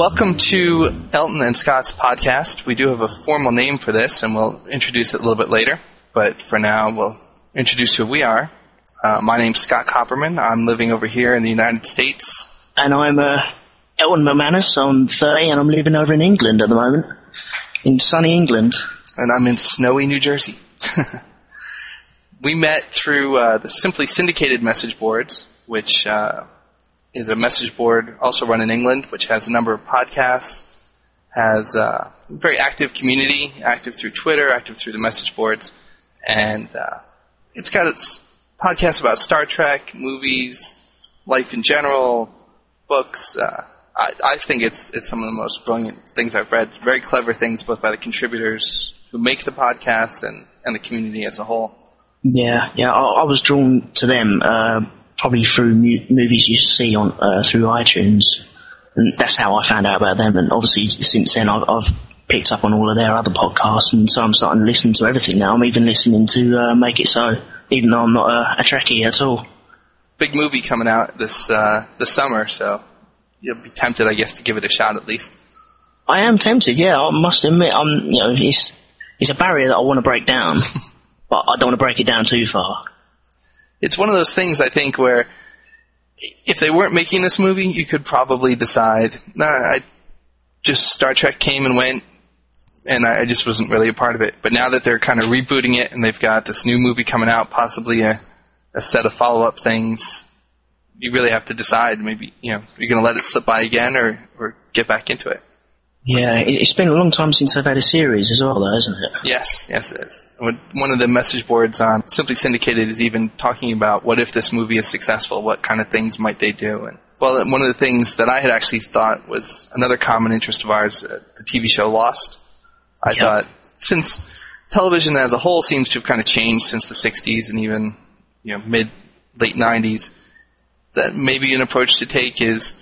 welcome to Elton and Scott's podcast. We do have a formal name for this, and we'll introduce it a little bit later. But for now, we'll introduce who we are. Uh, my name's Scott Copperman. I'm living over here in the United States. And I'm uh, Elton McManus. I'm 30 and I'm living over in England at the moment. In sunny England. And I'm in snowy New Jersey. we met through uh, the Simply Syndicated message boards, which uh, is a message board also run in England, which has a number of podcasts, has a very active community, active through Twitter, active through the message boards, and uh, it's got its podcasts about Star Trek, movies, life in general, books. Uh, I, I think it's it's some of the most brilliant things I've read. Very clever things, both by the contributors who make the podcasts and, and the community as a whole. Yeah, yeah, I, I was drawn to them uh, probably through mu- movies you see on uh, through iTunes, and that's how I found out about them. And obviously, since then, I've, I've picked up on all of their other podcasts, and so I'm starting to listen to everything now. I'm even listening to uh, Make It So, even though I'm not a, a Trekkie at all. Big movie coming out this uh, this summer, so you'll be tempted, I guess, to give it a shot at least. I am tempted, yeah. I must admit, I'm you know it's it's a barrier that I want to break down, but I don't want to break it down too far. It's one of those things I think where if they weren't making this movie, you could probably decide, nah, I just Star Trek came and went, and I, I just wasn't really a part of it. But now that they're kind of rebooting it and they've got this new movie coming out, possibly a, a set of follow up things, you really have to decide. Maybe you know you're going to let it slip by again, or or get back into it. Yeah, it, it's been a long time since I've had a series as well, though, isn't it? Yes, yes, it is. One of the message boards on Simply Syndicated is even talking about what if this movie is successful, what kind of things might they do, and well, one of the things that I had actually thought was another common interest of ours, uh, the TV show Lost. I Yep. thought since television as a whole seems to have kind of changed since the '60s and even you know mid late '90s, that maybe an approach to take is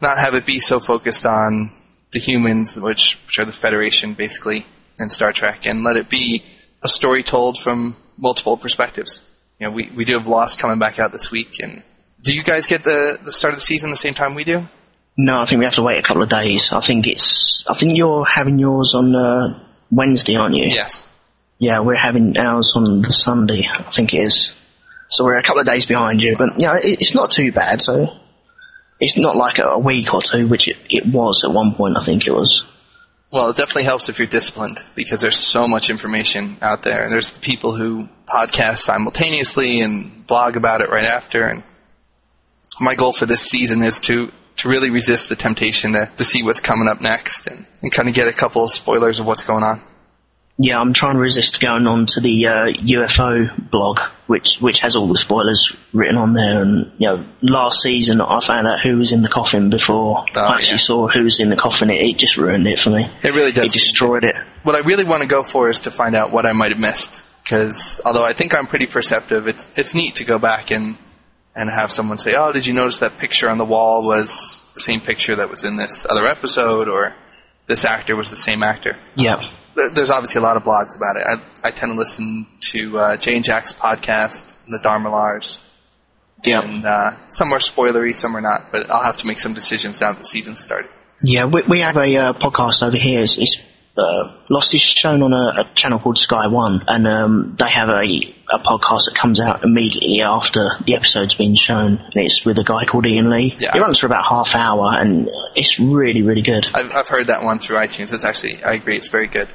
not have it be so focused on the humans, which which are the Federation basically in Star Trek, and let it be a story told from multiple perspectives. You know, we we do have Lost coming back out this week, and do you guys get the the start of the season the same time we do? No, I think we have to wait a couple of days. I think it's. I think you're having yours on uh, Wednesday, aren't you? Yes. Yeah, we're having ours on the Sunday. I think it is. So we're a couple of days behind you, but you know, it, it's not too bad. So it's not like a, week or two, which it, it was at one point. I think it was. Well, it definitely helps if you're disciplined because there's so much information out there, and there's the people who podcast simultaneously and blog about it right after. And my goal for this season is to to really resist the temptation to, to see what's coming up next and, and kind of get a couple of spoilers of what's going on. Yeah, I'm trying to resist going on to the uh, UFO blog, which which has all the spoilers written on there. And you know, last season I found out who was in the coffin before Oh, I actually yeah. saw who was in the coffin. It, it just ruined it for me. It really does. It destroyed it. what I really want to go for is to find out what I might have missed. Because although I think I'm pretty perceptive, it's it's neat to go back and and have someone say, "Oh, did you notice that picture on the wall was the same picture that was in this other episode, or this actor was the same actor?" Yeah. Th- There's obviously a lot of blogs about it. I, I tend to listen to uh, Jay and Jack's podcast, the Dharma Lars, Yeah. and uh, some are spoilery, some are not. But I'll have to make some decisions now that the season's started. Yeah, we, we have a uh, podcast over here. It's, it's uh, Lost is shown on a, a channel called Sky One, and um, they have a, a podcast that comes out immediately after the episode's been shown, and it's with a guy called Ian Lee. Yeah. It runs for about half hour, and it's really, really good. I've, I've heard that one through iTunes. It's actually, I agree, it's very good.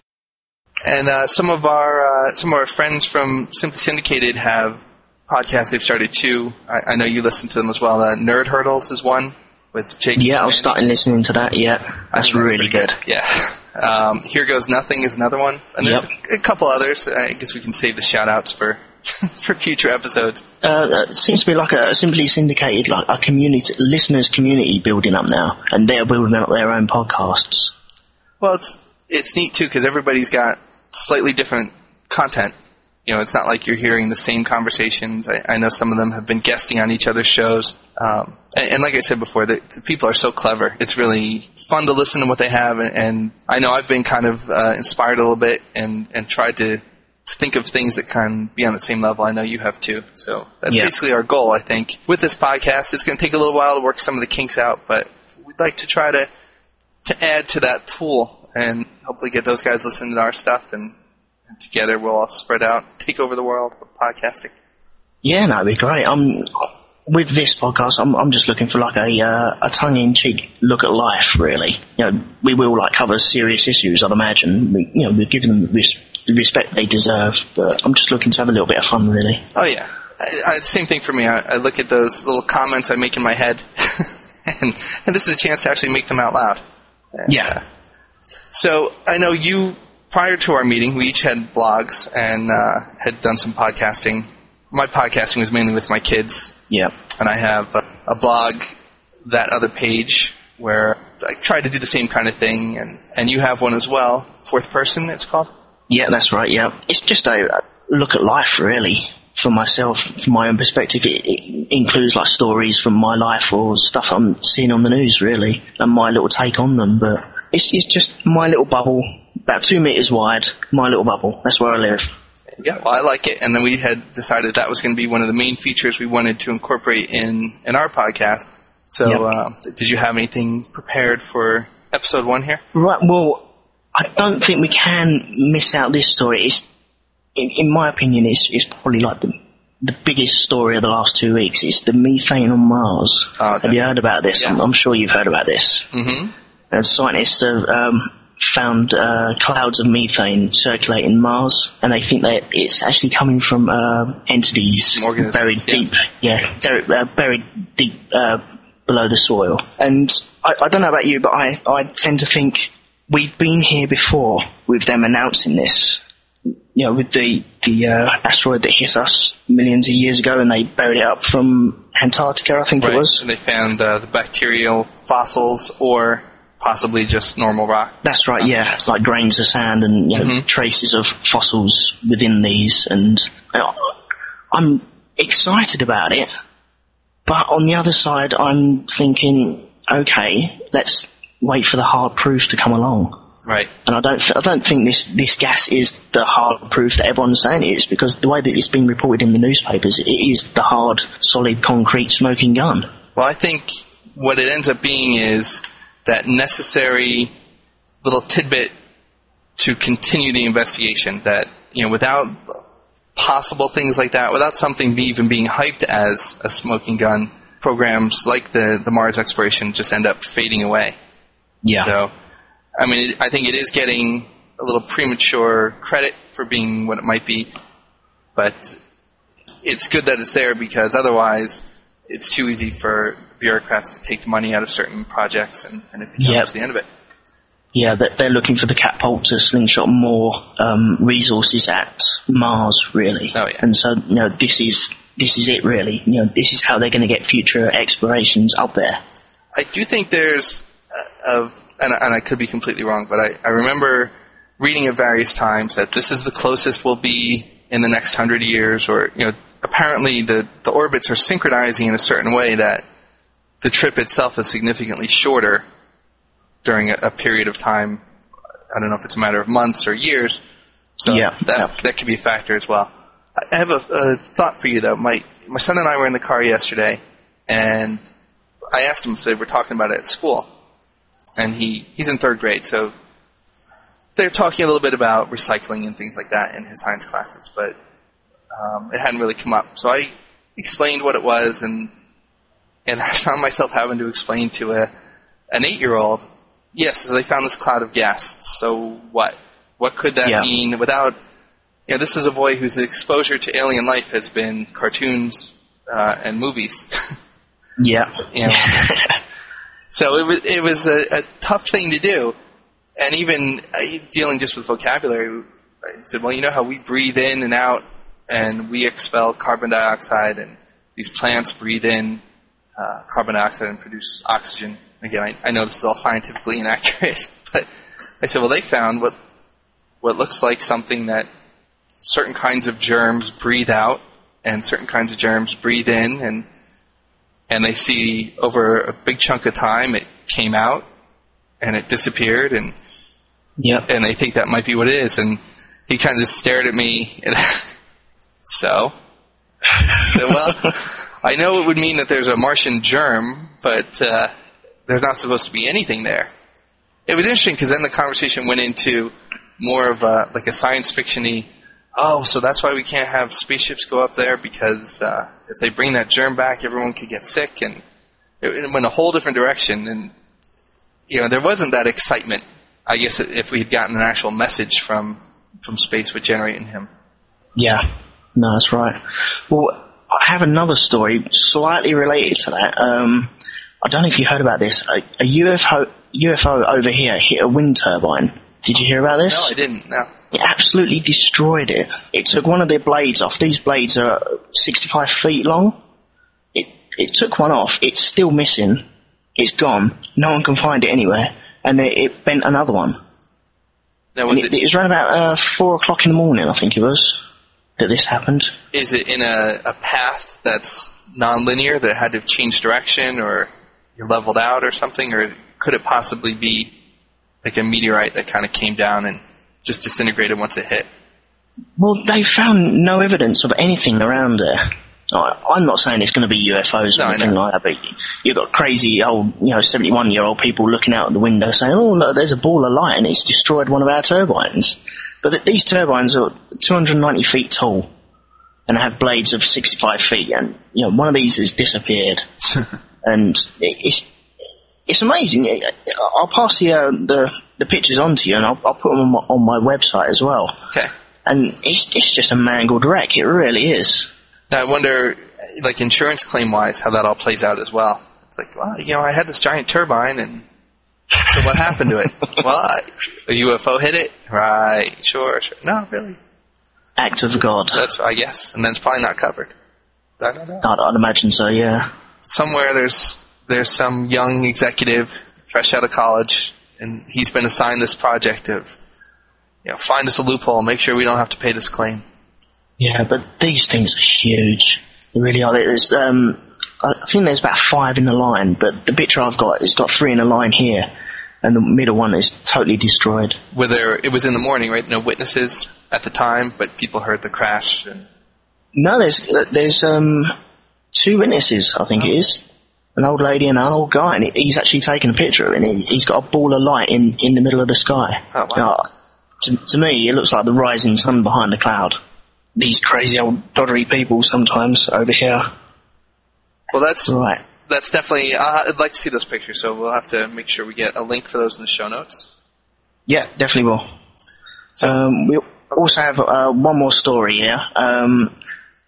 And uh, some of our uh, some of our friends from Simply Syndicated have podcasts they've started too. I, I know you listen to them as well. Uh, Nerd Hurdles is one with Jake. Yeah, I was Manning. starting listening to that. Yeah, that's really pretty good. Yeah. Um, Here Goes Nothing is another one, and there's Yep. a, a couple others. I guess we can save the shout outs for for future episodes. Uh, it seems to be like a simply syndicated, like a community, listeners' community building up now, and they're building up their own podcasts. Well, it's it's neat too because everybody's got slightly different content. You know, it's not like you're hearing the same conversations. I, I know some of them have been guesting on each other's shows, um, and, and like I said before, the, the people are so clever. It's really fun to listen to what they have, and, and I know I've been kind of uh, inspired a little bit and and tried to think of things that can be on the same level. I know you have too. So that's Yeah. basically our goal. I think with this podcast, it's going to take a little while to work some of the kinks out, but we'd like to try to to add to that pool and hopefully get those guys listening to our stuff and, and together we'll all spread out, take over the world with podcasting. Yeah, no, it'd be great. I'm with this podcast. I'm I'm just looking for like a uh, a tongue in cheek look at life. Really, you know, we will like cover serious issues. I'd imagine. We, you know, we're giving them the respect they deserve. But I'm just looking to have a little bit of fun. Really. Oh yeah, I, I, same thing for me. I, I look at those little comments I make in my head, and and this is a chance to actually make them out loud. And, Yeah. uh, so I know you. Prior to our meeting, we each had blogs and uh, had done some podcasting. My podcasting was mainly with my kids, Yeah. and I have a, a blog, that other page, where I try to do the same kind of thing, and, and you have one as well. Fourth person, it's called. Yeah, that's right. Yeah, it's just a look at life, really. For myself, from my own perspective, it, it includes like stories from my life or stuff I'm seeing on the news, really, and my little take on them. But it's, it's just my little bubble, about two meters wide. My little bubble. That's where I live. Yeah, well, I like it, and then we had decided that was going to be one of the main features we wanted to incorporate in in our podcast. So, Yep. uh, did you have anything prepared for episode one here? Right. Well, I don't think we can miss out this story. It's, in, in my opinion, it's, it's probably like the the biggest story of the last two weeks. It's the methane on Mars. Oh, okay. Have you heard about this? I'm, I'm sure you've heard about this. Mm-hmm. Uh, scientists have um, found uh, clouds of methane circulating Mars, and they think that it's actually coming from uh, entities Organisms, buried yeah. deep, yeah, buried, uh, buried deep uh, below the soil. And I, I don't know about you, but I, I tend to think we've been here before with them announcing this. You know, with the the uh, asteroid that hit us millions of years ago, and they buried it up from Antarctica, I think it was. And they found uh, the bacterial fossils, or possibly just normal rock. That's right, yeah. It's like grains of sand and you know, traces of fossils within these, and uh, I'm excited about it. But on the other side, I'm thinking, okay, let's wait for the hard proof to come along. Right. And I don't, th- I don't think this, this gas is the hard proof that everyone's saying it is, because the way that it's been reported in the newspapers, it is the hard, solid, concrete smoking gun. Well, I think what it ends up being is that necessary little tidbit to continue the investigation. That you know, without possible things like that, without something even being hyped as a smoking gun, programs like the the Mars exploration just end up fading away. Yeah. So, I mean, it, I think it is getting a little premature credit for being what it might be, but it's good that it's there because otherwise it's too easy for bureaucrats to take the money out of certain projects and, and it becomes Yep. the end of it. Yeah, they're looking for the catapult to slingshot more um, resources at Mars, really. Oh, yeah. And so, you know, this is this is it, really. You know, this is how they're going to get future explorations up there. I do think there's a, a and, I- and I could be completely wrong, but I, I remember reading at various times that this is the closest we'll be in the next hundred years, or you know, apparently the the orbits are synchronizing in a certain way that the trip itself is significantly shorter during a, a period of time. I don't know if it's a matter of months or years. So Yeah. that Yeah. that could be a factor as well. I have a, a thought for you though. My my son and I were in the car yesterday, and I asked him if they were talking about it at school, and he he's in third grade, so they're talking a little bit about recycling and things like that in his science classes, but um, it hadn't really come up. So I explained what it was, and and I found myself having to explain to a an eight year old, yes, they found this cloud of gas. So what? What could that Yeah. mean without? You know, this is a boy whose exposure to alien life has been cartoons uh, and movies. Yeah. you so it was it was a, a tough thing to do, and even uh, dealing just with vocabulary. I said, well, you know how we breathe in and out, and we expel carbon dioxide, and these plants breathe in uh, carbon dioxide and produce oxygen. Again, I, I know this is all scientifically inaccurate, but I said, well, they found what what looks like something that certain kinds of germs breathe out, and certain kinds of germs breathe in, and and they see over a big chunk of time it came out and it disappeared and Yep. and they think that might be what it is and he kind of just stared at me and so so well I know it would mean that there's a Martian germ but uh, there's not supposed to be anything there it was interesting because then the conversation went into more of a like a science fictiony. Oh, so that's why we can't have spaceships go up there because uh, if they bring that germ back, everyone could get sick, and it, went a whole different direction. And you know, there wasn't that excitement. I guess if we had gotten an actual message from from space with generating him. Yeah, no, that's right. Well, I have another story slightly related to that. Um, I don't know if you heard about this. A, a UFO UFO over here hit a wind turbine. Did you hear about this? No, I didn't. No. It absolutely destroyed it. It took one of their blades off. These blades are 65 feet long. It it took one off. It's still missing. It's gone. No one can find it anywhere. And it, it bent another one. Now, was it, it, it was around about uh, four o'clock in the morning, I think it was, that this happened. is it in a, a path that's non-linear that had to change direction or you leveled out or something, or could it possibly be like a meteorite that kind of came down and just disintegrated once it hit? Well, they found no evidence of anything around there. I'm not saying it's going to be UFOs or No, anything like that, but you've got crazy old, you know, 71 year old people looking out the window saying, oh, look, there's a ball of light and it's destroyed one of our turbines. But these turbines are 290 feet tall and have blades of 65 feet, and, you know, one of these has disappeared. and it's, it's amazing. I'll pass the, uh, the, the pictures on to you and I'll, I'll put them on my, on my website as well Okay. and it's it's just a mangled wreck. It really is. Now I wonder, like insurance claim wise, how that all plays out as well. It's like, well, you know, I had this giant turbine, and so what happened to it? well, I, a UFO hit it, right? Sure, sure. No, really. Act of God. That's I guess, and then it's probably not covered. I don't know. I'd, I'd imagine so. Yeah. Somewhere there's there's some young executive fresh out of college, and he's been assigned this project of, you know, find us a loophole, make sure we don't have to pay this claim. Yeah, but these things are huge. They really are. There's, um, I think there's about five in the line, but the picture I've got, it's got three in the line here, and the middle one is totally destroyed. Where there, it was in the morning, right? No witnesses at the time, but people heard the crash. And, No, there's there's um two witnesses. I think it is an old lady and an old guy, and he's actually taken a picture. And he, he's got a ball of light in in the middle of the sky. Oh, wow. To, to me, it looks like the rising sun behind the cloud. These crazy old doddery people sometimes over here. Well, that's Right. that's definitely. Uh, I'd like to see those pictures, so we'll have to make sure we get a link for those in the show notes. Yeah, definitely will. Um, we also have uh, one more story here. Um,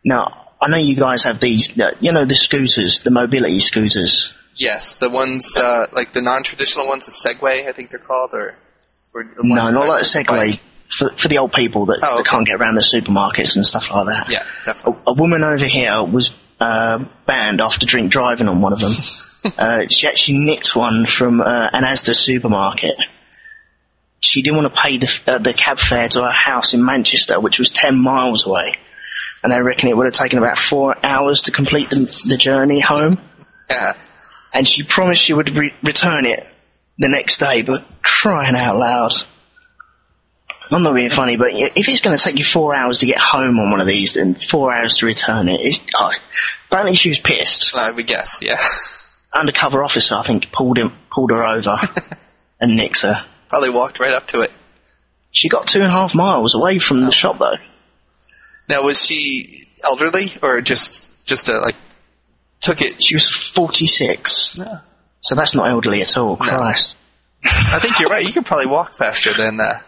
now, I know you guys have these, uh, you know, the scooters, the mobility scooters. Yes, the ones uh, like the non-traditional ones, the Segway, I think they're called, or, or the No, not like a Segway. bike. For, for the old people that, Oh, that can't get around the supermarkets and stuff like that. Yeah, A, definitely. a woman over here was uh, banned after drink driving on one of them. uh, she actually nicked one from uh, an Asda supermarket. She didn't want to pay the, uh, the cab fare to her house in Manchester, which was 10 miles away. And they reckon it would have taken about four hours to complete the, the journey home. Yeah, And she promised she would re- return it the next day, but crying out loud. I'm not being funny, but if it's going to take you four hours to get home on one of these, then four hours to return it, it's, oh, apparently she was pissed. I would guess. Yeah, Undercover officer, I think, pulled him, pulled her over and nicked her. probably walked right up to it. She got two and a half miles away from the shop, though. Now, was she elderly or just just a like took it? She was 46. No. So that's not elderly at all. Christ. I think you're right. You could probably walk faster than uh,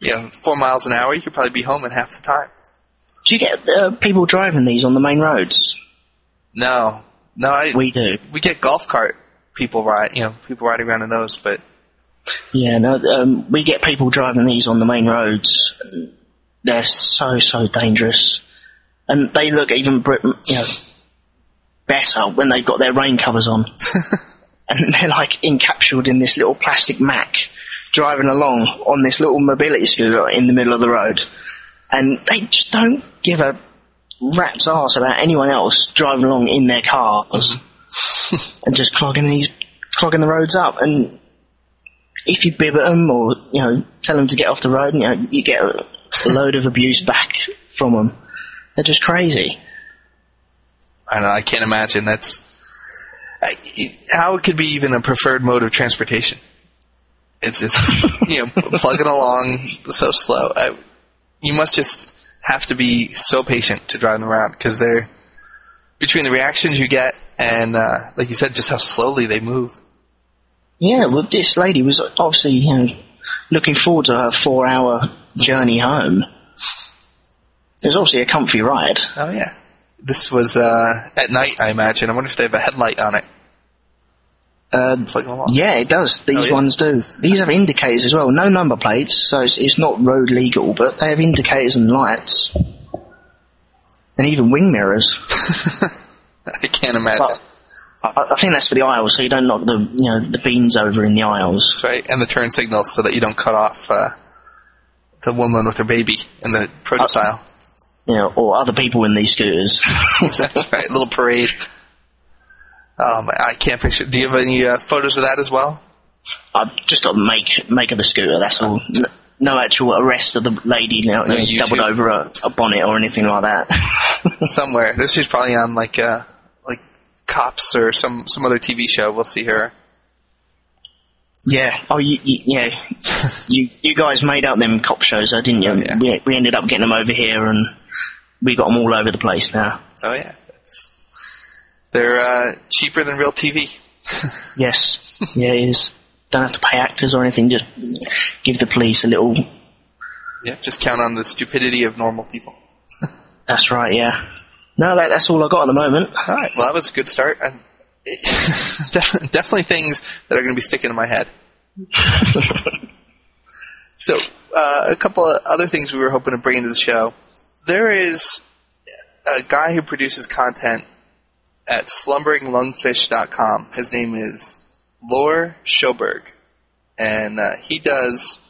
you know four miles an hour. You could probably be home in half the time. Do you get uh, people driving these on the main roads? No, no, I, we do. we get golf cart people ride. You know, people riding around in those, but Yeah, no, um, we get people driving these on the main roads. They're so so dangerous, and they look even you know better when they've got their rain covers on, and they're like encapsulated in this little plastic Mac, driving along on this little mobility scooter in the middle of the road, and they just don't give a rat's ass about anyone else driving along in their cars mm-hmm. and just clogging these clogging the roads up and if you bib at them or you know tell them to get off the road, you know you get a, load of abuse back from them. They're just crazy. I know. I can't imagine that's how it could be even a preferred mode of transportation. It's just you know plugging along so slow. I, you must just have to be so patient to drive them around because they're between the reactions you get and uh, like you said, just how slowly they move. Yeah, well, this lady was obviously you know looking forward to her four-hour journey home. It was obviously a comfy ride. Oh yeah, this was uh, at night. I imagine. I wonder if they have a headlight on it. Uh, Plugging yeah, it does. These Oh, yeah? ones do. These have indicators as well. No number plates, so it's, it's not road legal, but they have indicators and lights, and even wing mirrors. I can't imagine. I, I think that's for the aisles, so you don't knock the you know the beans over in the aisles. That's right, and the turn signals so that you don't cut off uh, the woman with her baby in the produce aisle. You know, or other people in these scooters. That's right, little parade. Um, I can't picture. Do you have any uh, photos of that as well? I've just got the make make of the scooter. That's all. No actual arrest of the lady now No you know, doubled YouTube. over a, a bonnet or anything like that. Somewhere. This is probably on like uh, like Cops or some some other TV show. We'll see her. yeah. Oh, you, you, yeah. you you guys made up them cop shows, though, didn't you? Oh, yeah. we, we ended up getting them over here, and we got them all over the place now. Oh yeah, they're uh, cheaper than real TV. Yes. yeah, it is. Don't have to pay actors or anything. Just give the police a little. Yeah, just count on the stupidity of normal people. That's right. Yeah. No, that, that's all I got at the moment. All right, well that was a good start. Definitely things that are going to be sticking in my head. so, uh, a couple of other things we were hoping to bring into the show. There is a guy who produces content at slumberinglungfish.com. His name is Lore Sjöberg, and uh, he does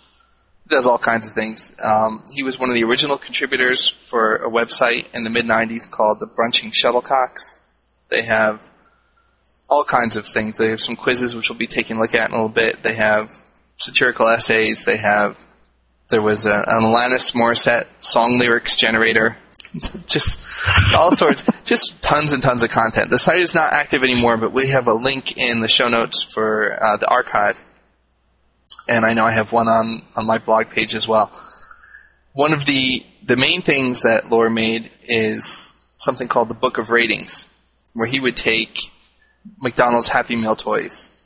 does all kinds of things. Um, he was one of the original contributors for a website in the mid '90s called the Brunching Shuttlecocks. They have all kinds of things. They have some quizzes which we'll be taking a look at in a little bit. They have satirical essays. They have there was a, an Alanis Morissette song lyrics generator. just all sorts, just tons and tons of content. The site is not active anymore, but we have a link in the show notes for uh, the archive, and I know I have one on on my blog page as well. One of the the main things that Lore made is something called the Book of Ratings, where he would take McDonald's Happy Meal toys,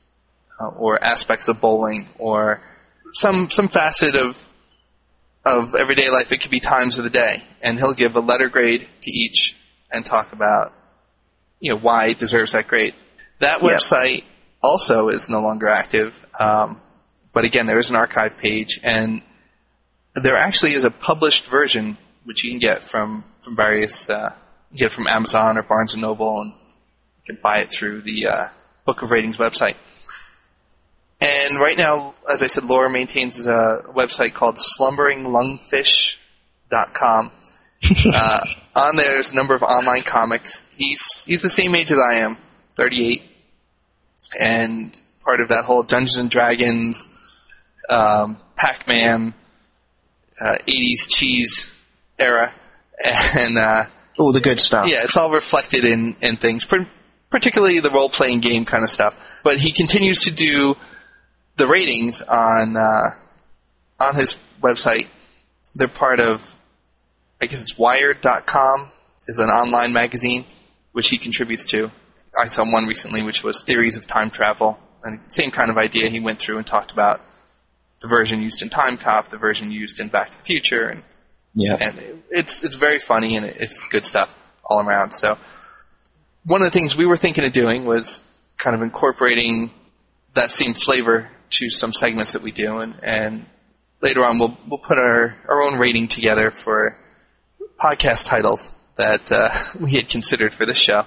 uh, or aspects of bowling, or some some facet of of everyday life. It could be times of the day, and he'll give a letter grade to each and talk about you know why it deserves that grade. That website also is no longer active, um, but again, there is an archive page, and there actually is a published version which you can get from from various uh, you get it from Amazon or Barnes and Noble, and you can buy it through the uh, Book of Ratings website. And right now, as I said, Lore maintains a website called slumberinglungfish.com. uh, on there, there's a number of online comics. He's he's the same age as I am, 38, and part of that whole Dungeons and Dragons, um, Pac-Man, uh, 80s cheese era, and uh, All the good stuff. yeah, it's all reflected in, in things, par- particularly the role playing game kind of stuff. But he continues to do the ratings on uh, on his website. They're part of, I guess it's Wired.com, is an online magazine which he contributes to. I saw one recently which was theories of time travel, and same kind of idea. He went through and talked about the version used in Time Cop, the version used in Back to the Future, and Yeah. and it's it's very funny and it's good stuff all around. So one of the things we were thinking of doing was kind of incorporating that same flavor to some segments that we do, and, and later on we'll we'll put our our own rating together for podcast titles that uh, we had considered for this show.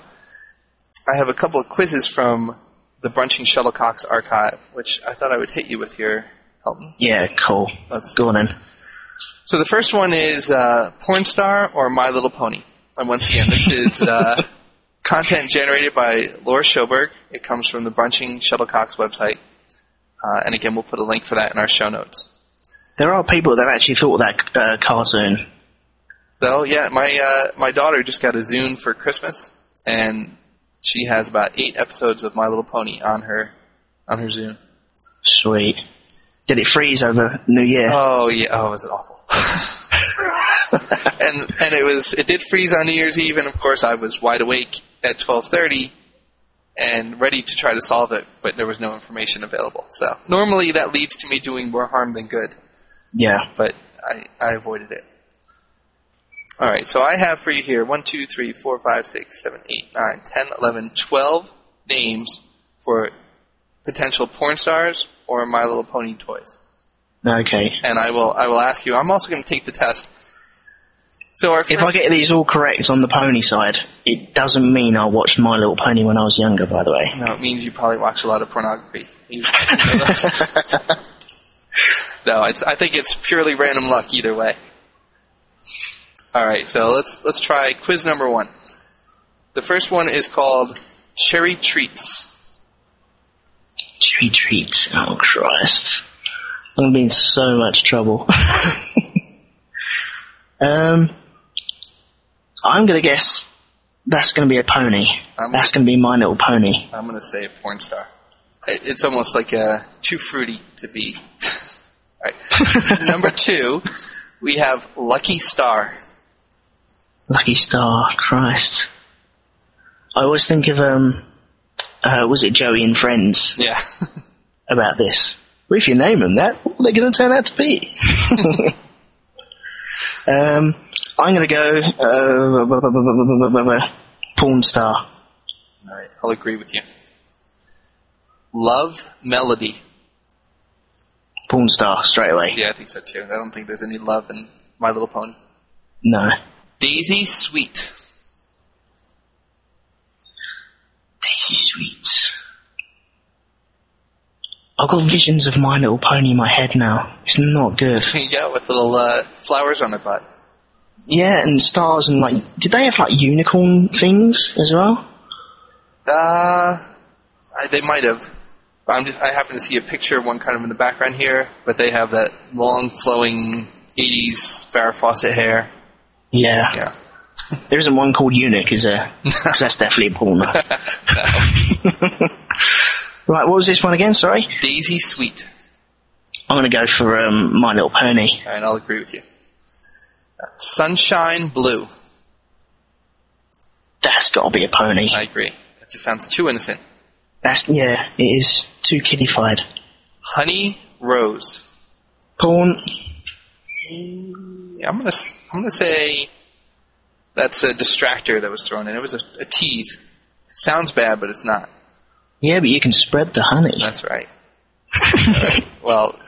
I have a couple of quizzes from the Brunching Shuttlecocks archive, which I thought I would hit you with here, Elton. Yeah, cool. Let's- Go on then. So the first one is uh, Porn Star or My Little Pony. And once again, this is uh, content generated by Lore Sjöberg. It comes from the Brunching Shuttlecocks website. Uh, and again, we'll put a link for that in our show notes. There are people that actually thought that uh, cartoon. Though, yeah, my uh, my daughter just got a Zune for Christmas, and she has about eight episodes of My Little Pony on her on her Zune. Sweet. Did it freeze over New Year? Oh yeah, oh, it was awful. and and it was it did freeze on New Year's Eve, and of course I was wide awake at twelve thirty and ready to try to solve it, but there was no information available. So normally that leads to me doing more harm than good, yeah. but I, I avoided it. All right, so I have for you here one, two, three, four, five, six, seven, eight, nine, ten, eleven, twelve names for potential porn stars or My Little Pony toys Okay. and I will I will ask you. I'm also going to take the test. So our If first, I get these all correct on the pony side, it doesn't mean I watched My Little Pony when I was younger, by the way. no, it means you probably watch a lot of pornography. No, it's I think it's purely random luck either way. All right, so let's let's try quiz number one. The first one is called Cherry Treats. Cherry treats. Oh, Christ. I'm going to be in so much trouble. um, I'm going to guess that's going to be a pony. I'm- that's going to be My Little Pony. I'm going to say a porn star. It's almost like uh, too fruity to be. All right. number two, we have Lucky Star. Lucky Star. Christ. I always think of, um, uh, was it Joey and Friends Yeah. about this? Well, if you name them that, what are they going to turn out to be? um, I'm going to go, uh, porn star. All right, I'll agree with you. Love Melody. Porn star, straight away. Yeah, I think so too. I don't think there's any love in My Little Pony. No. Daisy Sweet. Daisy Sweet. I've got visions of My Little Pony in my head now. It's not good. There you go, with little uh, flowers on her butt. Yeah, and stars and like, did they have like unicorn things as well? Uh, I, they might have. I'm just, I happen to see a picture of one kind of in the background here, but they have that long, flowing 80s Farrah Fawcett hair. Yeah. Yeah. There isn't one called Eunuch, is there? 'Cause that's definitely a porno. right, what was this one again? Sorry. Daisy Sweet. I'm going to go for um, My Little Pony. Right, I'll agree with you. Sunshine Blue. That's got to be a pony. I agree. That just sounds too innocent. That's yeah, it is too kiddified. Honey Rose. Porn. I'm gonna I'm gonna say that's a distractor that was thrown in. It was a, a tease. It sounds bad, but it's not. Yeah, but you can spread the honey. That's right. Right. Well,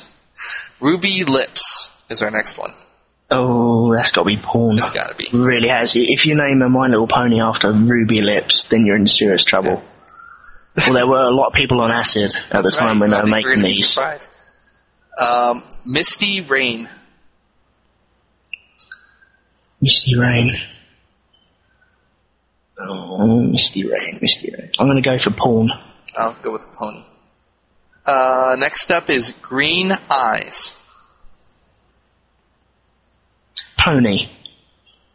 Ruby Lips is our next one. Oh, that's got to be porn. It's got to be. Really has. If you name a My Little Pony after Ruby Lips, then you're in serious trouble. well, there were a lot of people on acid at the time right. when they were making these. Um, Misty Rain. Misty Rain. Oh, Misty Rain, Misty Rain. I'm going to go for porn. I'll go with the pony. Uh, next up is Green Eyes. Pony.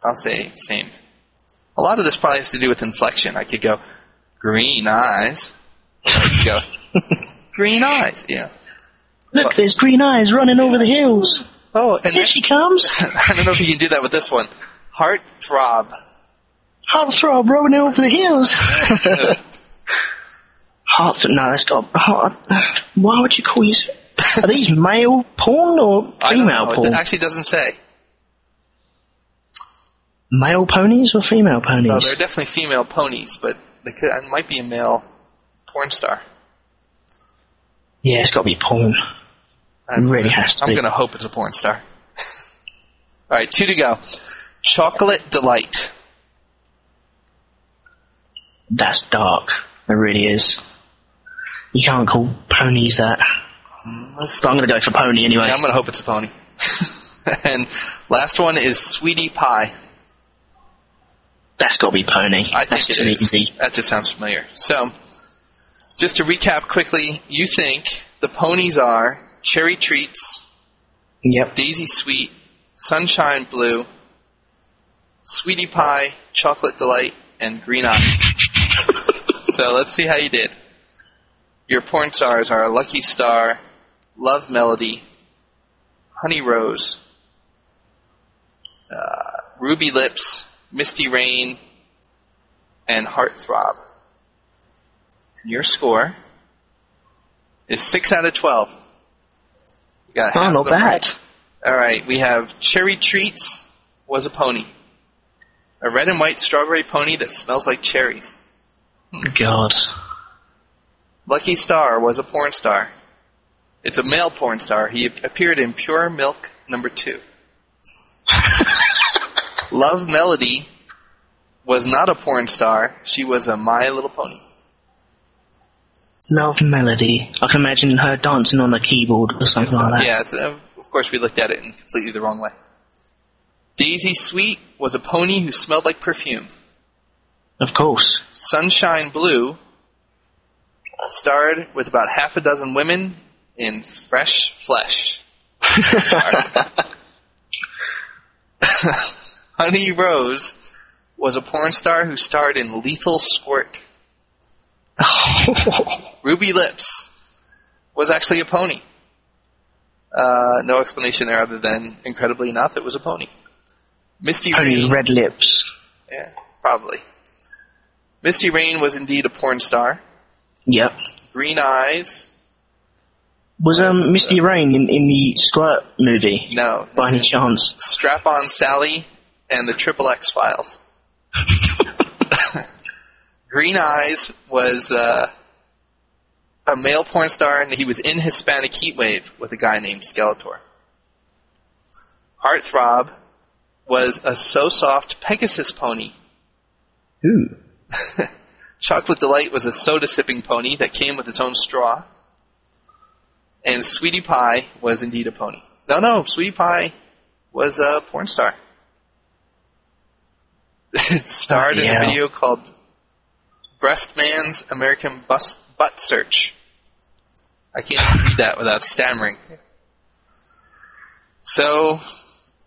I'll say same. A lot of this probably has to do with inflection. I could go green eyes. Go green eyes. Yeah. Look, there's green eyes running over the hills. Oh, and Here she comes. I don't know if you can do that with this one. Heart throb. Heart throb running over the hills. Heart th- no, that's got heart. Why would you call these? Are these male porn or female porn? It actually doesn't say. Male ponies or female ponies? No, they're definitely female ponies, but they could, it might be a male porn star. yeah, it's got to be porn. It really has to I'm going to hope it's a porn star. All right, two to go. Chocolate Delight. That's dark. It really is. You can't call ponies that. So I'm going to go for pony anyway. Yeah, I'm going to hope it's a pony. and last one is Sweetie Pie. That's got to be pony. I That's it too easy. That just sounds familiar. So, just to recap quickly, you think the ponies are Cherry Treats, Yep. Daisy Sweet, Sunshine Blue, Sweetie Pie, Chocolate Delight, and Green Eyes. so let's see how you did. Your porn stars are Lucky Star, Love Melody, Honey Rose, uh, Ruby Lips, Misty Rain, and Heartthrob. And your score is 6 out of 12. You got Oh, half not bad. All right, we have Cherry Treats was a pony. A red and white strawberry pony that smells like cherries. Hmm. God. Lucky Star was a porn star. It's a male porn star. He appeared in Pure Milk number two. Love Melody was not a porn star. She was a My Little Pony. Love Melody. I can imagine her dancing on a keyboard or something like that. Yeah, uh, of course we looked at it in completely the wrong way. Daisy Sweet was a pony who smelled like perfume. Of course. Sunshine Blue starred with about half a dozen women in Fresh Flesh. Sorry. Honey Rose was a porn star who starred in Lethal Squirt. Ruby Lips was actually a pony. Uh, no explanation there other than, incredibly enough, it was a pony. Misty Rain. red lips. Yeah, probably. Misty Rain was indeed a porn star. Yep. Green Eyes. Was um Misty Rain in, in the Squirt movie? No. By any chance? Strap on Sally and the Triple X Files. Green Eyes was uh, a male porn star, and he was in Hispanic Heatwave with a guy named Skeletor. Heartthrob was a So Soft Pegasus pony. Ooh. Chocolate Delight was a soda sipping pony that came with its own straw. And Sweetie Pie was indeed a pony. No, no, Sweetie Pie was a porn star. It starred in Yeah. a video called Breast Man's American Bus- Butt Search. I can't even read that without stammering. So,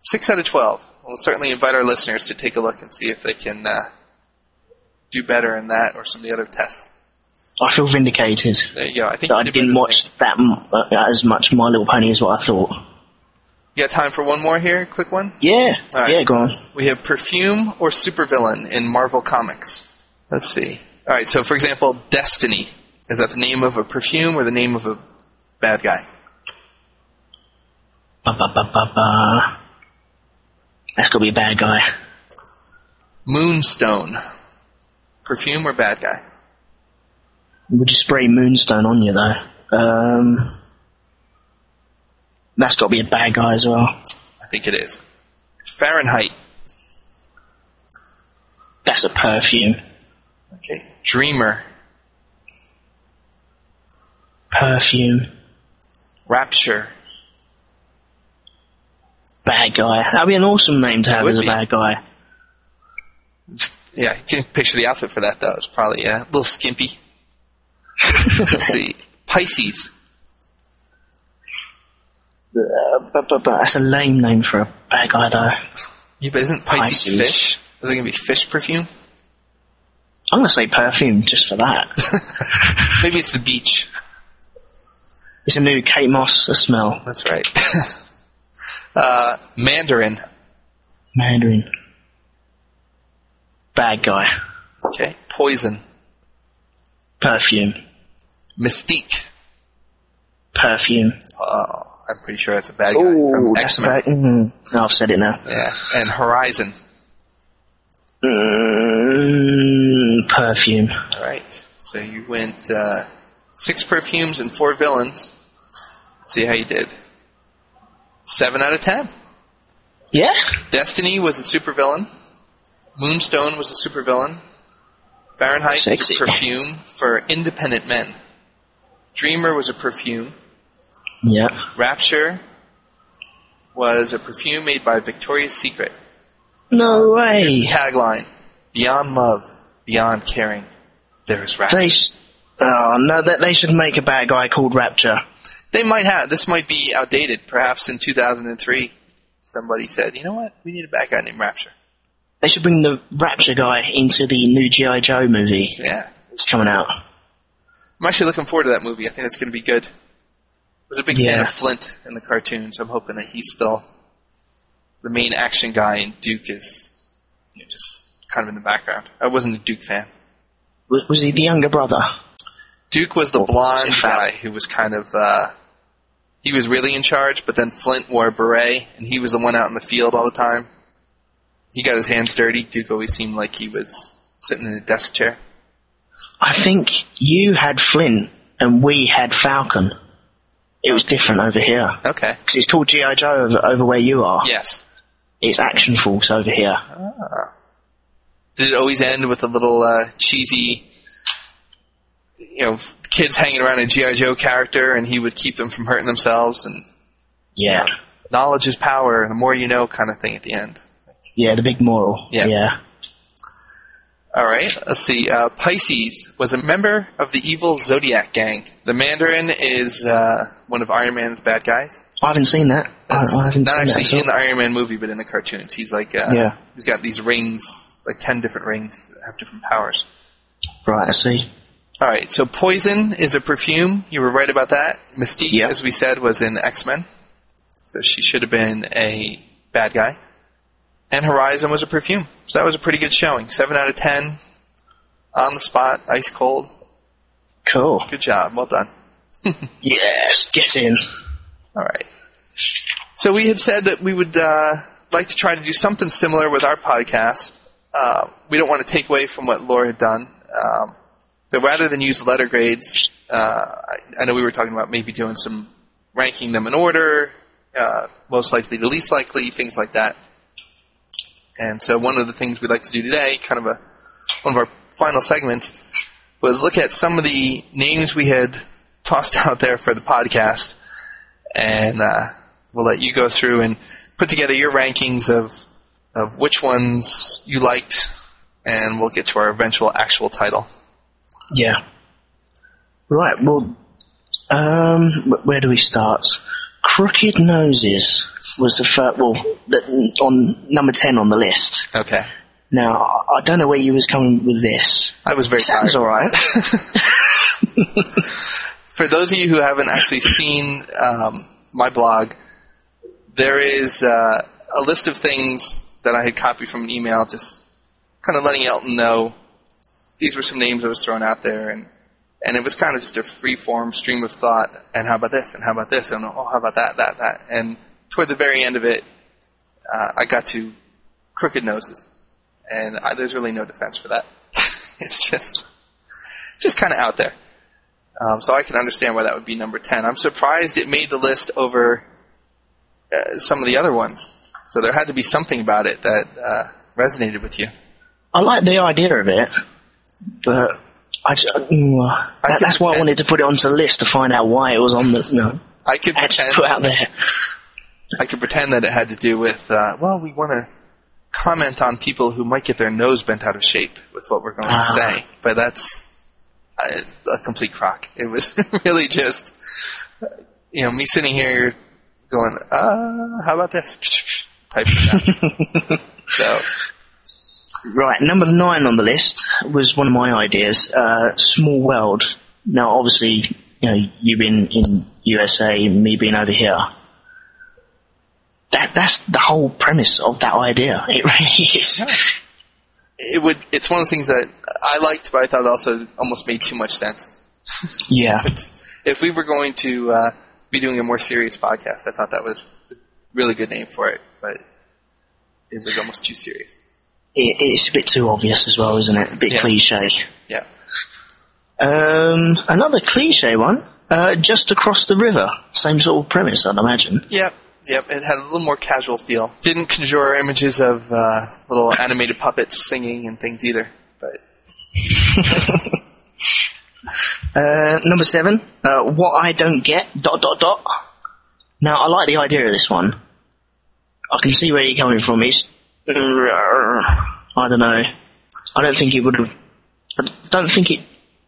6 out of 12. We'll certainly invite our listeners to take a look and see if they can uh, do better in that or some of the other tests. I feel vindicated There you go. I think I did didn't watch that m- uh, as much My Little Pony as what I thought. You got time for one more here? Quick one? Yeah. Right. Yeah, go on. We have perfume or supervillain in Marvel Comics. Let's see. All right, so for example, Destiny. Is that the name of a perfume or the name of a bad guy? Ba, ba, ba, ba, ba. That's got to be a bad guy. Moonstone. Perfume or bad guy? Would you spray Moonstone on you, though? Um, that's got to be a bad guy as well. I think it is. Fahrenheit. That's a perfume. Okay. Dreamer. Perfume. Rapture. Bad guy. That'd be an awesome name to have as a be. bad guy. Yeah, you can picture the outfit for that though. It's probably uh, a little skimpy. Let's see. Pisces. Uh, but, but, but that's a lame name for a bad guy, though. Yeah, but isn't Pisces, Pisces. fish? Is it going to be fish perfume? I'm gonna say perfume just for that. Maybe it's the beach. it's a new Kate Moss smell. That's right. uh, Mandarin. Mandarin. Bad guy. Okay. Poison. Perfume. Mystique. Perfume. Oh, I'm pretty sure that's a bad guy Ooh, from that's X-Men. bad. Mm, no, I've said it now. Yeah. And Horizon. Mm, perfume. All right. So you went uh, six perfumes and four villains. Let's see how you did. Seven out of ten. Yeah? Destiny was a supervillain. Moonstone was a supervillain. Fahrenheit Sexy. was a perfume for independent men. Dreamer was a perfume. Yeah. Rapture was a perfume made by Victoria's Secret. No way. Tagline: Beyond love, beyond caring, there is rapture. They sh- oh no, that they should make a bad guy called Rapture. They might have. This might be outdated. Perhaps in 2003, somebody said, "You know what? We need a bad guy named Rapture." They should bring the Rapture guy into the new GI Joe movie. Yeah, It's coming out. I'm actually looking forward to that movie. I think it's going to be good. Was a big fan of Flint in the cartoons. I'm hoping that he's still the main action guy, and Duke is you know, just kind of in the background. I wasn't a Duke fan. Was, he the younger brother? Duke was the Oh, blonde guy who was kind of uh, he was really in charge, but then Flint wore a beret, and he was the one out in the field all the time. He got his hands dirty. Duke always seemed like he was sitting in a desk chair. I think you had Flint and we had Falcon. It was different over here. Okay. Because it's called G.I. Joe over, over where you are. Yes. It's Action Force over here. Did it always end with a little uh, cheesy, you know, kids hanging around a GI Joe character, and he would keep them from hurting themselves, and Yeah. knowledge is power, the more you know, kind of thing at the end. Yeah, the big moral. Yeah. Yeah. All right, let's see. Uh, Pisces was a member of the evil Zodiac gang. The Mandarin is uh, one of Iron Man's bad guys. I haven't seen that. I, I haven't Not seen actually in the Iron Man movie, but in the cartoons. He's like, uh, Yeah. he's got these rings, like ten different rings that have different powers. Right, I see. All right, so Poison is a perfume. You were right about that. Mystique, Yeah. as we said, was in X Men, so she should have been a bad guy. And Horizon was a perfume, so that was a pretty good showing. Seven out of ten, on the spot, ice cold. Cool. Good job, well done. Yes, get in. All right. So we had said that we would uh, like to try to do something similar with our podcast. Uh, we don't want to take away from what Lore had done. Um, so rather than use letter grades, uh, I, I know we were talking about maybe doing some ranking them in order, uh, most likely to least likely, things like that. And so one of the things we'd like to do today, kind of a one of our final segments, was look at some of the names we had tossed out there for the podcast and uh, we'll let you go through and put together your rankings of of which ones you liked, and we'll get to our eventual actual title. Yeah. Right, well, um, where do we start? Crooked Noses was the first, well, the, on number 10 on the list. Okay, Now, I don't know where you was coming with this. I was very Sounds tired. alright. For those of you who haven't actually seen um, my blog, there is uh, a list of things that I had copied from an email, just kind of letting Elton know these were some names I was throwing out there, and and it was kind of just a free form stream of thought. And how about this? And how about this? And oh, how about that? That that. And toward the very end of it, uh, I got to crooked noses, and I, there's really no defense for that. it's just just kind of out there. Um, so I can understand why that would be number 10. I'm surprised it made the list over uh, some of the other ones. So there had to be something about it that uh, resonated with you. I like the idea of it, but I just, mm, I that, could that's why I wanted to put it onto the list to find out why it was on the, know, I could I pretend, put out there. I could pretend that it had to do with, uh, well, we want to comment on people who might get their nose bent out of shape with what we're going to Ah. say. But that's uh, a complete crock. It was really just, you know, me sitting here going, uh, how about this? It out. so, Right, number nine on the list was one of my ideas. Uh, Small World. Now, obviously, you know, you being in USA, me being over here. That that's the whole premise of that idea. It really is. it would, it's one of those things that I liked, but I thought it also almost made too much sense. Yeah, if we were going to uh, be doing a more serious podcast, I thought that was a really good name for it, but it was almost too serious. it, it's a bit too obvious as well, isn't it? A bit Yeah. cliche. Yeah. Um, another cliche one. Uh, just across the river. Same sort of premise, I'd imagine. Yep. Yep. It had a little more casual feel. Didn't conjure images of uh, little animated puppets singing and things either. But Uh, number seven. Uh, what I don't get. Dot dot dot. Now, I like the idea of this one. I can see where you're coming from. It's. I don't know. I don't think it would have. I don't think it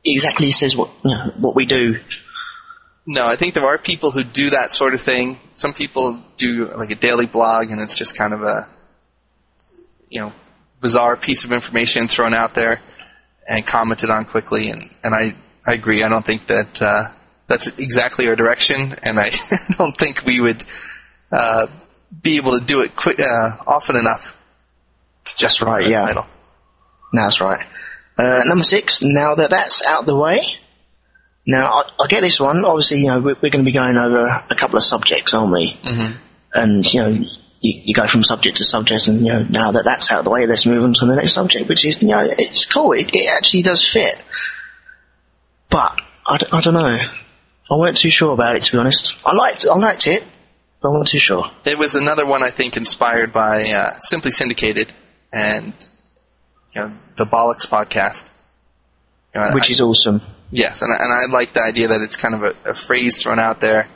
exactly says what you know, what we do. no, I think there are people who do that sort of thing. Some people do like a daily blog, and it's just kind of a you know bizarre piece of information thrown out there and commented on quickly. And, and I I agree. I don't think that uh, that's exactly our direction, and I don't think we would uh, be able to do it quick, uh, often enough to just right, yeah. title. No, that's right. Uh, number six, now that that's out the way, now I, I get this one. Obviously, you know, we're, we're going to be going over a couple of subjects, aren't we? Mm-hmm. And, you know, you, you go from subject to subject, and, you know, now that that's out of the way, let's move on to the next subject, which is, you know, it's cool. It, it actually does fit. But, I, d- I don't know. I weren't too sure about it, to be honest. I liked, I liked it, but I wasn't too sure. It was another one I think inspired by uh, Simply Syndicated and you know the Bollocks podcast. You know, Which I- is awesome. Yes, and I, and I like the idea that it's kind of a, a phrase thrown out there.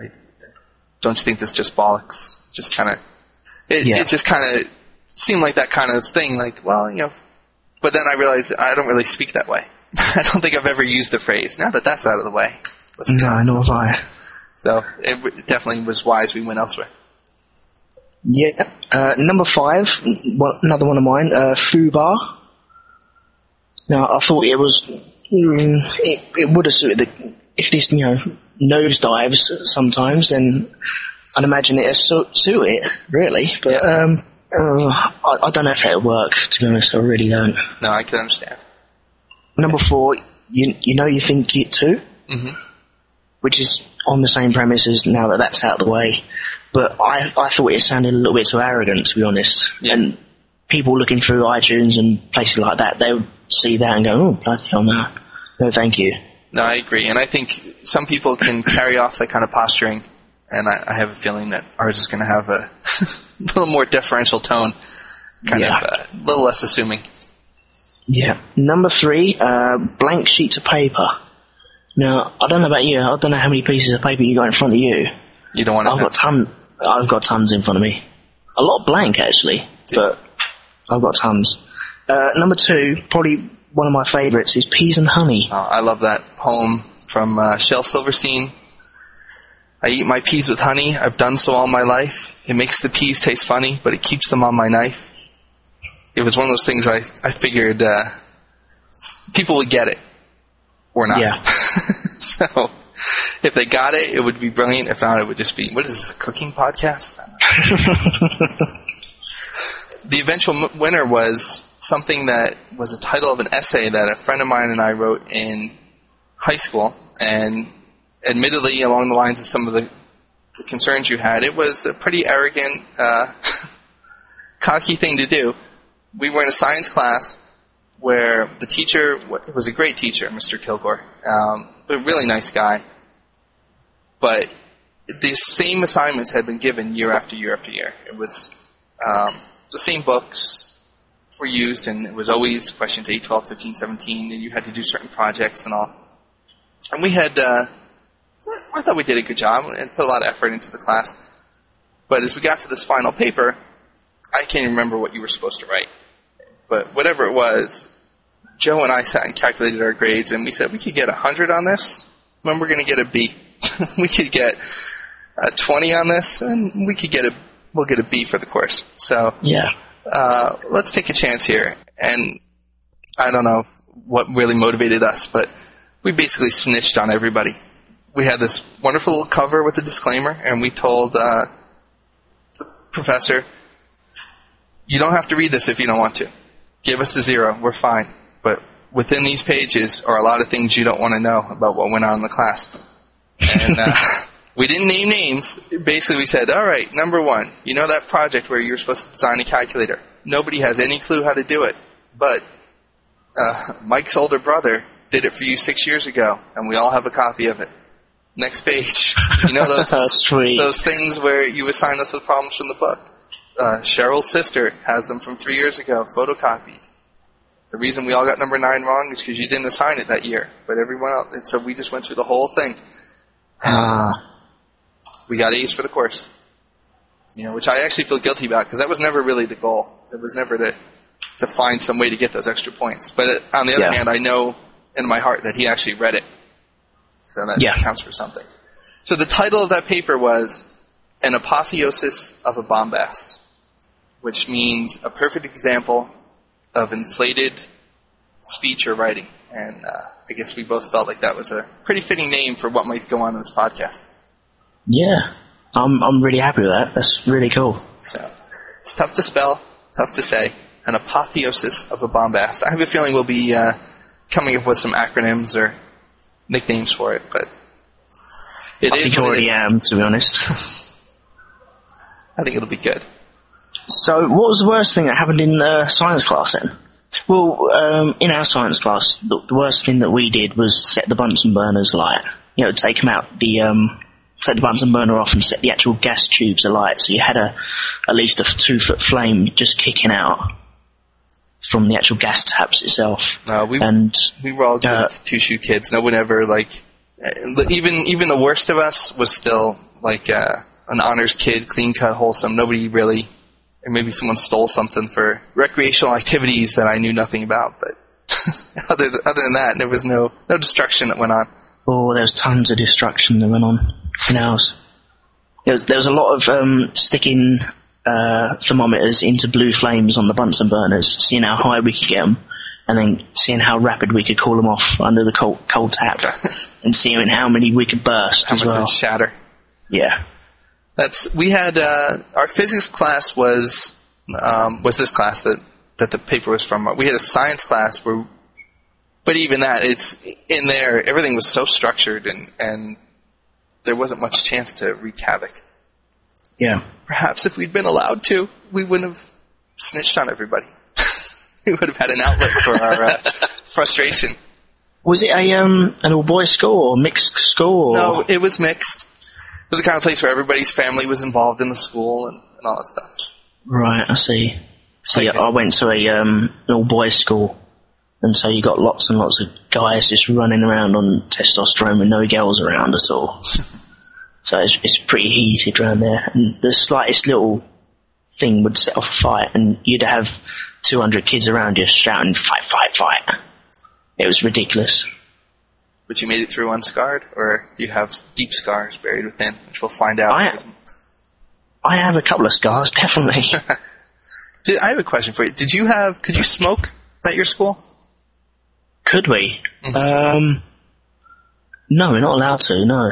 I, don't you think this just bollocks? Just kind of, it, Yeah. it just kind of seemed like that kind of thing. Like, well, you know, but then I realized I don't really speak that way. I don't think I've ever used the phrase. Now that that's out of the way. No, nor have I. So it definitely was wise we went elsewhere. Yeah. Uh, number five, one, another one of mine, uh, Fubar. Now, I thought it was, mm, it, it would have suited the, if this, you know, nose dives sometimes, then I'd imagine it su- suit it, really. But, um, uh, I, I don't know if it'll work, to be honest, I really don't. No, I can understand. Number four, you, you know you think it too? Mm-hmm. Which is on the same premises. now that that's out of the way. But I, I thought it sounded a little bit too arrogant, to be honest. Yeah. And people looking through iTunes and places like that, they see that and go, oh, bloody hell no. No, thank you. No, I agree, and I think some people can carry off that kind of posturing, and I, I have a feeling that ours is going to have a little more deferential tone, kind Yeah. of uh, a little less assuming. Yeah. Number three, uh, blank sheets of paper. Now, I don't know about you, I don't know how many pieces of paper you got in front of you. You don't want to. I've got ton. I've got tons in front of me. A lot blank actually, but I've got tons. Uh, number two, probably one of my favourites is peas and honey. Uh, I love that poem from uh, Shel Silverstein. I eat my peas with honey. I've done so all my life. It makes the peas taste funny, but it keeps them on my knife. It was one of those things I I figured uh, people would get it or not. Yeah. so if they got it, it would be brilliant. If not, it would just be what is this a cooking podcast? the eventual m- winner was something that was a title of an essay that a friend of mine and I wrote in high school, and admittedly, along the lines of some of the, the concerns you had, it was a pretty arrogant, uh, cocky thing to do. We were in a science class where the teacher was a great teacher, Mr. Kilgore, um, a really nice guy, but the same assignments had been given year after year after year. It was um, the same books were used, and it was always questions 8, 12, 15, 17, and you had to do certain projects and all. And we had, uh, I thought we did a good job and put a lot of effort into the class. But as we got to this final paper, I can't even remember what you were supposed to write. But whatever it was, Joe and I sat and calculated our grades, and we said we could get a 100 on this, and we're going to get a B. we could get a 20 on this, and we could get a we'll get a B for the course. So Yeah. Uh, let's take a chance here. And I don't know what really motivated us, but we basically snitched on everybody. We had this wonderful little cover with a disclaimer, and we told uh, the professor, "You don't have to read this if you don't want to. Give us the zero. We're fine. But within these pages are a lot of things you don't want to know about what went on in the class." And uh, we didn't name names. Basically, we said, "All right, number one, you know that project where you were supposed to design a calculator. Nobody has any clue how to do it, but uh, Mike's older brother did it for you six years ago, and we all have a copy of it. Next page. You know those those things where you assign us the problems from the book. Uh, Cheryl's sister has them from three years ago, photocopied. The reason we all got number nine wrong is because you didn't assign it that year, but everyone else. And so we just went through the whole thing. Ah, We got A's for the course. You know, which I actually feel guilty about because that was never really the goal. It was never to to find some way to get those extra points. But uh, on the other Yeah. hand, I know in my heart that he actually read it, so that Yeah. counts for something. So the title of that paper was "An Apotheosis of a Bombast," which means a perfect example of inflated speech or writing. and uh, I guess we both felt like that was a pretty fitting name for what might go on in this podcast. Yeah, I'm I'm really happy with that. That's really cool. So it's tough to spell, tough to say. An apotheosis of a bombast. I have a feeling we'll be uh, coming up with some acronyms or nicknames for it, but it I is think already am, to be honest. I think it'll be good. So, what was the worst thing that happened in uh, science class then? Well, um, in our science class, the, the worst thing that we did was set the Bunsen burners alight. You know, take them out the um, take the Bunsen burner off and set the actual gas tubes alight. So you had a at least a two foot flame just kicking out from the actual gas taps itself. Uh, we and we were all good Uh, two shoe kids. No one ever like uh, even even the worst of us was still like uh, an honors kid, clean cut, wholesome. Nobody really, or maybe someone stole something for recreational activities that I knew nothing about. But other th- other than that, there was no no destruction that went on. Oh, there was tons of destruction that went on ours. There was, there was a lot of um, sticking uh, thermometers into blue flames on the Bunsen burners, seeing how high we could get them, and then seeing how rapid we could cool them off under the cold, cold tap, and seeing how many we could burst How as much well. shatter. Yeah. That's we had uh, our physics class was um, was this class that that the paper was from. We had a science class where, but even that, it's in there. Everything was so structured and and there wasn't much chance to wreak havoc. Yeah. Perhaps if we'd been allowed to, we wouldn't have snitched on everybody. we would have had an outlet for our uh, frustration. Was it a um, an all boys school or mixed school? Or? No, it was mixed. It was the kind of place where everybody's family was involved in the school and, and all that stuff. Right, I see. So yeah, I went to a um, all boys school, and so you got lots and lots of guys just running around on testosterone with no girls around at all. so it's, it's pretty heated around there, and the slightest little thing would set off a fight, and you'd have 200 kids around you shouting "fight, fight, fight." It was ridiculous. But you made it through unscarred, or do you have deep scars buried within, which we'll find out. I- I have a couple of scars, definitely. Did, I have a question for you. Did you have? Could you smoke at your school? Could we? Mm-hmm. Um, no, we're not allowed to. No.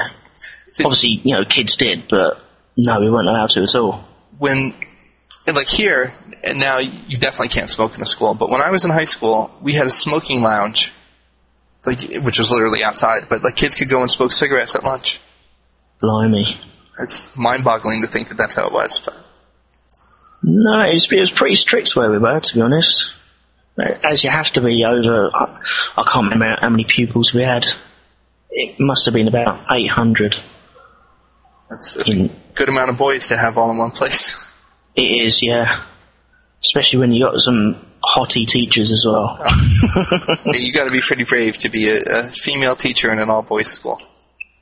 See- Obviously, you know, kids did, but no, we weren't allowed to at all. When, like here, and now you definitely can't smoke in the school. But when I was in high school, we had a smoking lounge, like which was literally outside. But like kids could go and smoke cigarettes at lunch. Blimey. It's mind-boggling to think that that's how it was. But No, it was, it was pretty strict where we were, to be honest. As you have to be over, I, I can't remember how many pupils we had. It must have been about 800. that's, that's a Mm. good amount of boys to have all in one place. It is, yeah. Especially when you got some hottie teachers as well. you got to be pretty brave to be a, a female teacher in an all-boys school.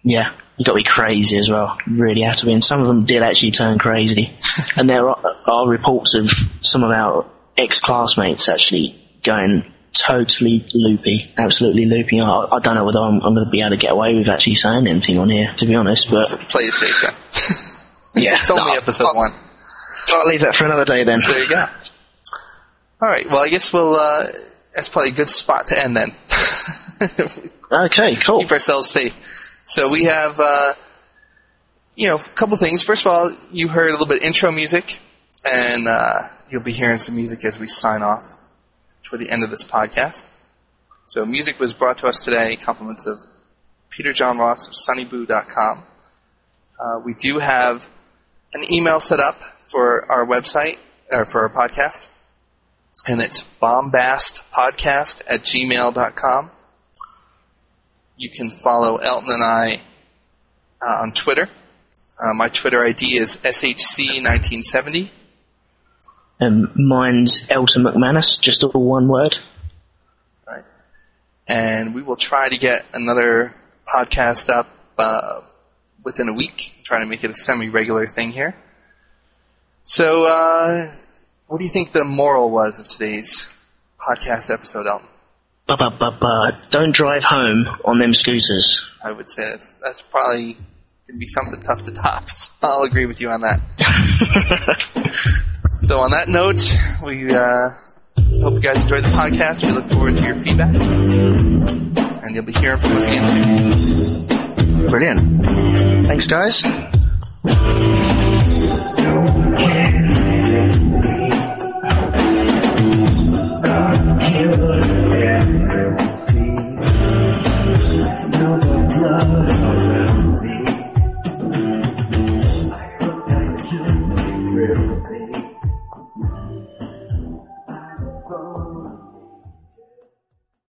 Yeah, you got to be crazy as well. You really have to be. And some of them did actually turn crazy. and there are, are reports of some of our ex-classmates actually going totally loopy, absolutely loopy. I, I don't know whether I'm, I'm going to be able to get away with actually saying anything on here, to be honest. But Play it safe yeah, It's only episode one. I'll leave that for another day then. There you go. All right. Well, I guess we'll. Uh, that's probably a good spot to end then. Okay, cool. Keep ourselves safe. So we have, uh, you know, a couple things. First of all, you heard a little bit of intro music, and uh, you'll be hearing some music as we sign off toward the end of this podcast. So music was brought to us today, compliments of Peter John Ross of sonnyboo.com. Uh, we do have an email set up for our website, or for our podcast, and it's bombastpodcast at gmail.com. You can follow Elton and I uh, on Twitter. Uh, my Twitter ID is SHC1970. Um, mine's Elton McManus, just all one word. Right. And we will try to get another podcast up uh, within a week, try to make it a semi regular thing here. So, uh, what do you think the moral was of today's podcast episode, Elton? Ba ba ba ba. Don't drive home on them scooters. I would say that's, that's probably going to be something tough to top. I'll agree with you on that. So, on that note, we uh, hope you guys enjoyed the podcast. We look forward to your feedback, and you'll be hearing from us again soon. Brilliant. Thanks, guys.